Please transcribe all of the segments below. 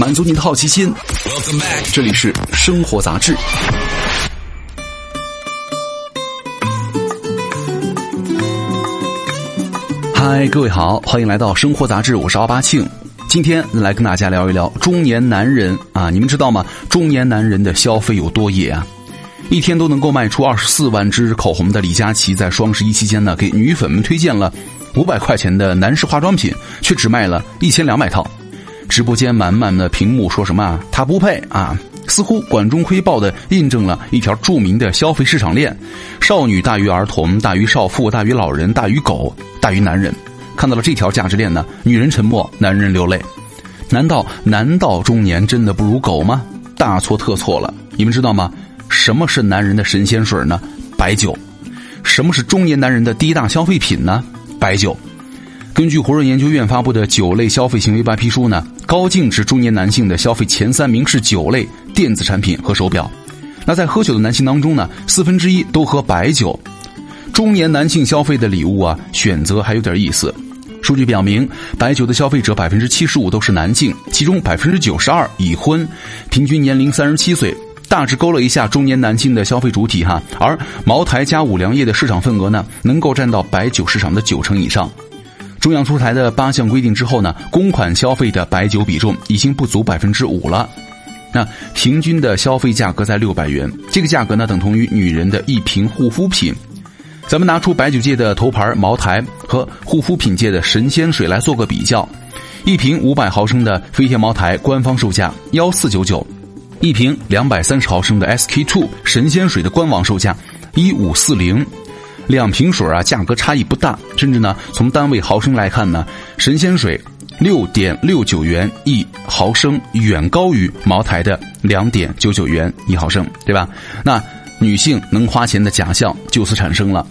满足你的好奇心。这里是生活杂志。嗨，各位好，欢迎来到生活杂志，我是奥巴庆。今天来跟大家聊一聊中年男人啊，你们知道吗？中年男人的消费有多野啊？一天都能够卖出二十四万支口红的李佳琦，在双十一期间呢，给女粉们推荐了五百块钱的男士化妆品，却只卖了一千两百套。直播间满满的屏幕说什么啊？他不配啊！似乎管中窥豹的印证了一条著名的消费市场链：少女大于儿童，大于少妇，大于老人，大于狗，大于男人。看到了这条价值链呢，女人沉默，男人流泪。难道男到中年真的不如狗吗？大错特错了！你们知道吗？什么是男人的神仙水呢？白酒。什么是中年男人的第一大消费品呢？白酒。根据胡润研究院发布的酒类消费行为白皮书呢，高净值中年男性的消费前三名是酒类、电子产品和手表。那在喝酒的男性当中呢，四分之一都喝白酒。中年男性消费的礼物啊，选择还有点意思。数据表明，白酒的消费者百分之七十五都是男性，其中百分之九十二已婚，平均年龄三十七岁，大致勾勒一下中年男性的消费主体哈。而茅台加五粮液的市场份额呢，能够占到白酒市场的九成以上。中央出台的八项规定之后呢，公款消费的白酒比重已经不足百分之五了。那平均的消费价格在六百元，这个价格呢等同于女人的一瓶护肤品。咱们拿出白酒界的头牌茅台和护肤品界的神仙水来做个比较，一瓶五百毫升的飞天茅台官方售价幺四九九，一瓶两百三十毫升的 SK two 神仙水的官网售价一五四零。两瓶水啊，价格差异不大，甚至呢，从单位毫升来看呢，神仙水六点六九元一毫升，远高于茅台的两点九九元一毫升，对吧？那女性能花钱的假象就此产生了。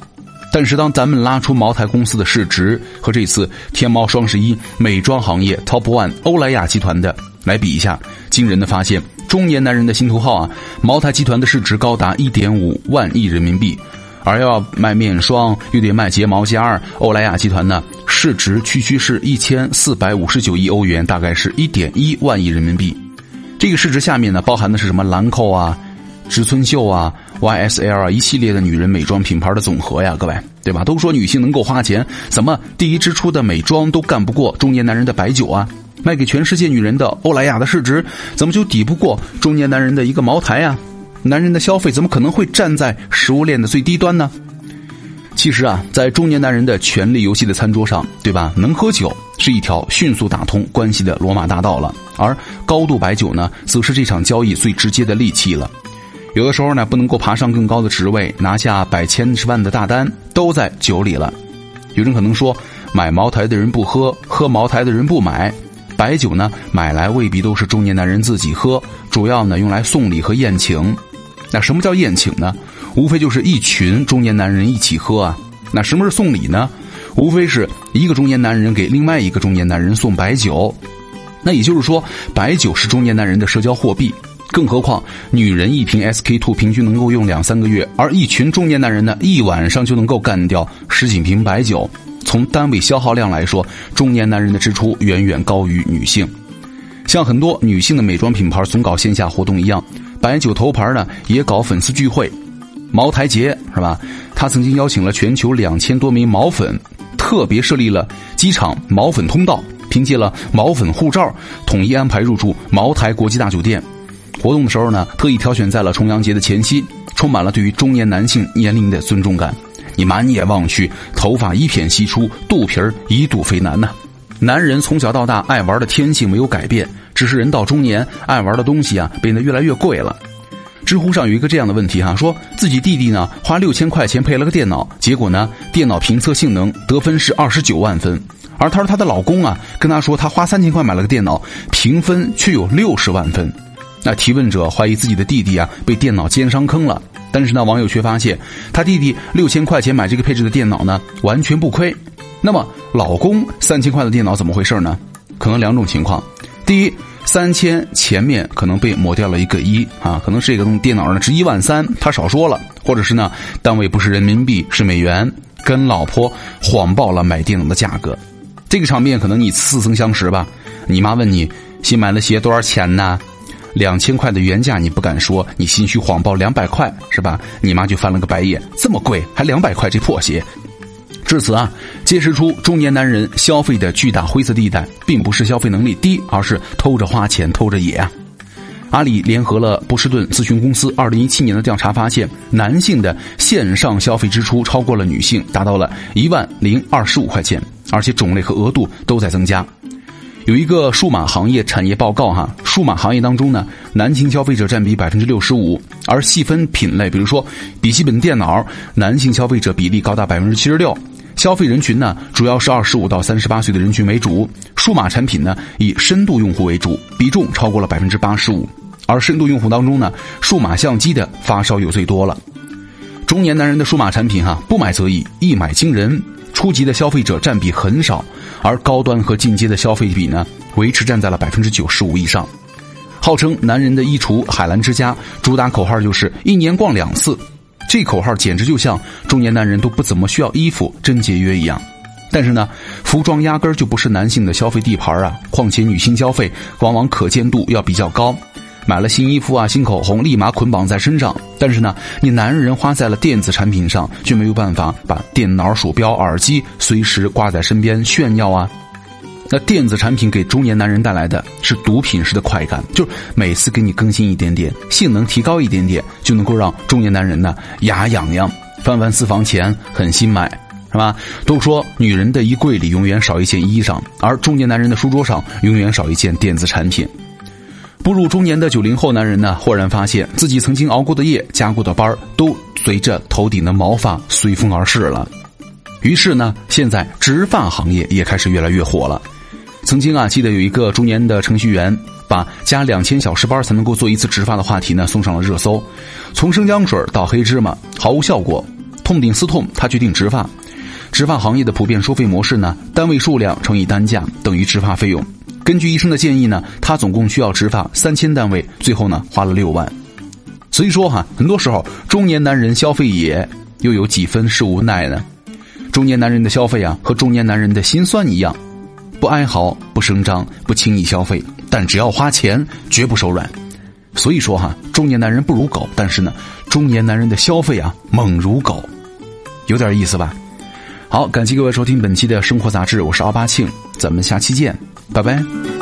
但是当咱们拉出茅台公司的市值和这次天猫双十一美妆行业 Top One 欧莱雅集团的来比一下，惊人的发现，中年男人的心头好啊，茅台集团的市值高达一点五万亿人民币。而要卖面霜，又得卖睫毛夹。欧莱雅集团呢，市值区区是一千四百五十九亿欧元，大概是一点一万亿人民币。这个市值下面呢，包含的是什么？兰蔻啊，植村秀啊，YSL 啊，一系列的女人美妆品牌的总和呀，各位，对吧？都说女性能够花钱，怎么第一支出的美妆都干不过中年男人的白酒啊？卖给全世界女人的欧莱雅的市值，怎么就抵不过中年男人的一个茅台呀？男人的消费怎么可能会站在食物链的最低端呢？其实啊，在中年男人的权力游戏的餐桌上，对吧？能喝酒是一条迅速打通关系的罗马大道了，而高度白酒呢，则是这场交易最直接的利器了。有的时候呢，不能够爬上更高的职位，拿下百千十万的大单，都在酒里了。有人可能说，买茅台的人不喝，喝茅台的人不买。白酒呢，买来未必都是中年男人自己喝，主要呢用来送礼和宴请。那什么叫宴请呢？无非就是一群中年男人一起喝啊。那什么是送礼呢？无非是一个中年男人给另外一个中年男人送白酒。那也就是说，白酒是中年男人的社交货币。更何况，女人一瓶 SK two 平均能够用两三个月，而一群中年男人呢，一晚上就能够干掉十几瓶白酒。从单位消耗量来说，中年男人的支出远远高于女性。像很多女性的美妆品牌总搞线下活动一样，白酒头牌呢也搞粉丝聚会。茅台节是吧？他曾经邀请了全球两千多名毛粉，特别设立了机场毛粉通道，凭借了毛粉护照，统一安排入住茅台国际大酒店。活动的时候呢，特意挑选在了重阳节的前夕，充满了对于中年男性年龄的尊重感。你满眼望去，头发一片稀疏，肚皮儿一肚肥男呐。男人从小到大爱玩的天性没有改变，只是人到中年爱玩的东西啊变得越来越贵了。知乎上有一个这样的问题哈，说自己弟弟呢花六千块钱配了个电脑，结果呢电脑评测性能得分是二十九万分，而她说她的老公啊跟她说他花三千块买了个电脑，评分却有六十万分。那提问者怀疑自己的弟弟啊被电脑奸商坑了。但是呢，网友却发现，他弟弟六千块钱买这个配置的电脑呢，完全不亏。那么，老公三千块的电脑怎么回事呢？可能两种情况：第一，三千前面可能被抹掉了一个一啊，可能这个东电脑呢值一万三，他少说了；或者是呢，单位不是人民币是美元，跟老婆谎报了买电脑的价格。这个场面可能你似曾相识吧？你妈问你新买的鞋多少钱呢？两千块的原价你不敢说，你心虚谎报两百块是吧？你妈就翻了个白眼，这么贵还两百块这破鞋。至此啊，揭示出中年男人消费的巨大灰色地带，并不是消费能力低，而是偷着花钱偷着野啊。阿里联合了波士顿咨询公司二零一七年的调查发现，男性的线上消费支出超过了女性，达到了一万零二十五块钱，而且种类和额度都在增加。有一个数码行业产业报告哈，数码行业当中呢，男性消费者占比百分之六十五，而细分品类，比如说笔记本电脑，男性消费者比例高达百分之七十六。消费人群呢，主要是二十五到三十八岁的人群为主。数码产品呢，以深度用户为主，比重超过了百分之八十五。而深度用户当中呢，数码相机的发烧友最多了。中年男人的数码产品哈，不买则已，一买惊人。初级的消费者占比很少，而高端和进阶的消费比呢，维持站在了百分之九十五以上。号称男人的衣橱海澜之家，主打口号就是一年逛两次。这口号简直就像中年男人都不怎么需要衣服，真节约一样。但是呢，服装压根儿就不是男性的消费地盘啊。况且女性消费往往可见度要比较高，买了新衣服啊、新口红，立马捆绑在身上。但是呢，你男人花在了电子产品上，却没有办法把电脑、鼠标、耳机随时挂在身边炫耀啊。那电子产品给中年男人带来的是毒品式的快感，就是每次给你更新一点点，性能提高一点点，就能够让中年男人呢牙痒痒，翻翻私房钱，狠心买，是吧？都说女人的衣柜里永远少一件衣裳，而中年男人的书桌上永远少一件电子产品。步入中年的九零后男人呢，豁然发现自己曾经熬过的夜、加过的班都随着头顶的毛发随风而逝了。于是呢，现在植发行业也开始越来越火了。曾经啊，记得有一个中年的程序员把加两千小时班才能够做一次植发的话题呢送上了热搜。从生姜水到黑芝麻毫无效果，痛定思痛，他决定植发。植发行业的普遍收费模式呢，单位数量乘以单价等于植发费用。根据医生的建议呢，他总共需要植发三千单位，最后呢花了六万。所以说哈，很多时候中年男人消费也又有几分是无奈呢。中年男人的消费啊，和中年男人的心酸一样。不哀嚎，不声张，不轻易消费，但只要花钱，绝不手软。所以说哈，中年男人不如狗，但是呢，中年男人的消费啊猛如狗，有点意思吧？好，感谢各位收听本期的生活杂志，我是奥巴庆，咱们下期见，拜拜。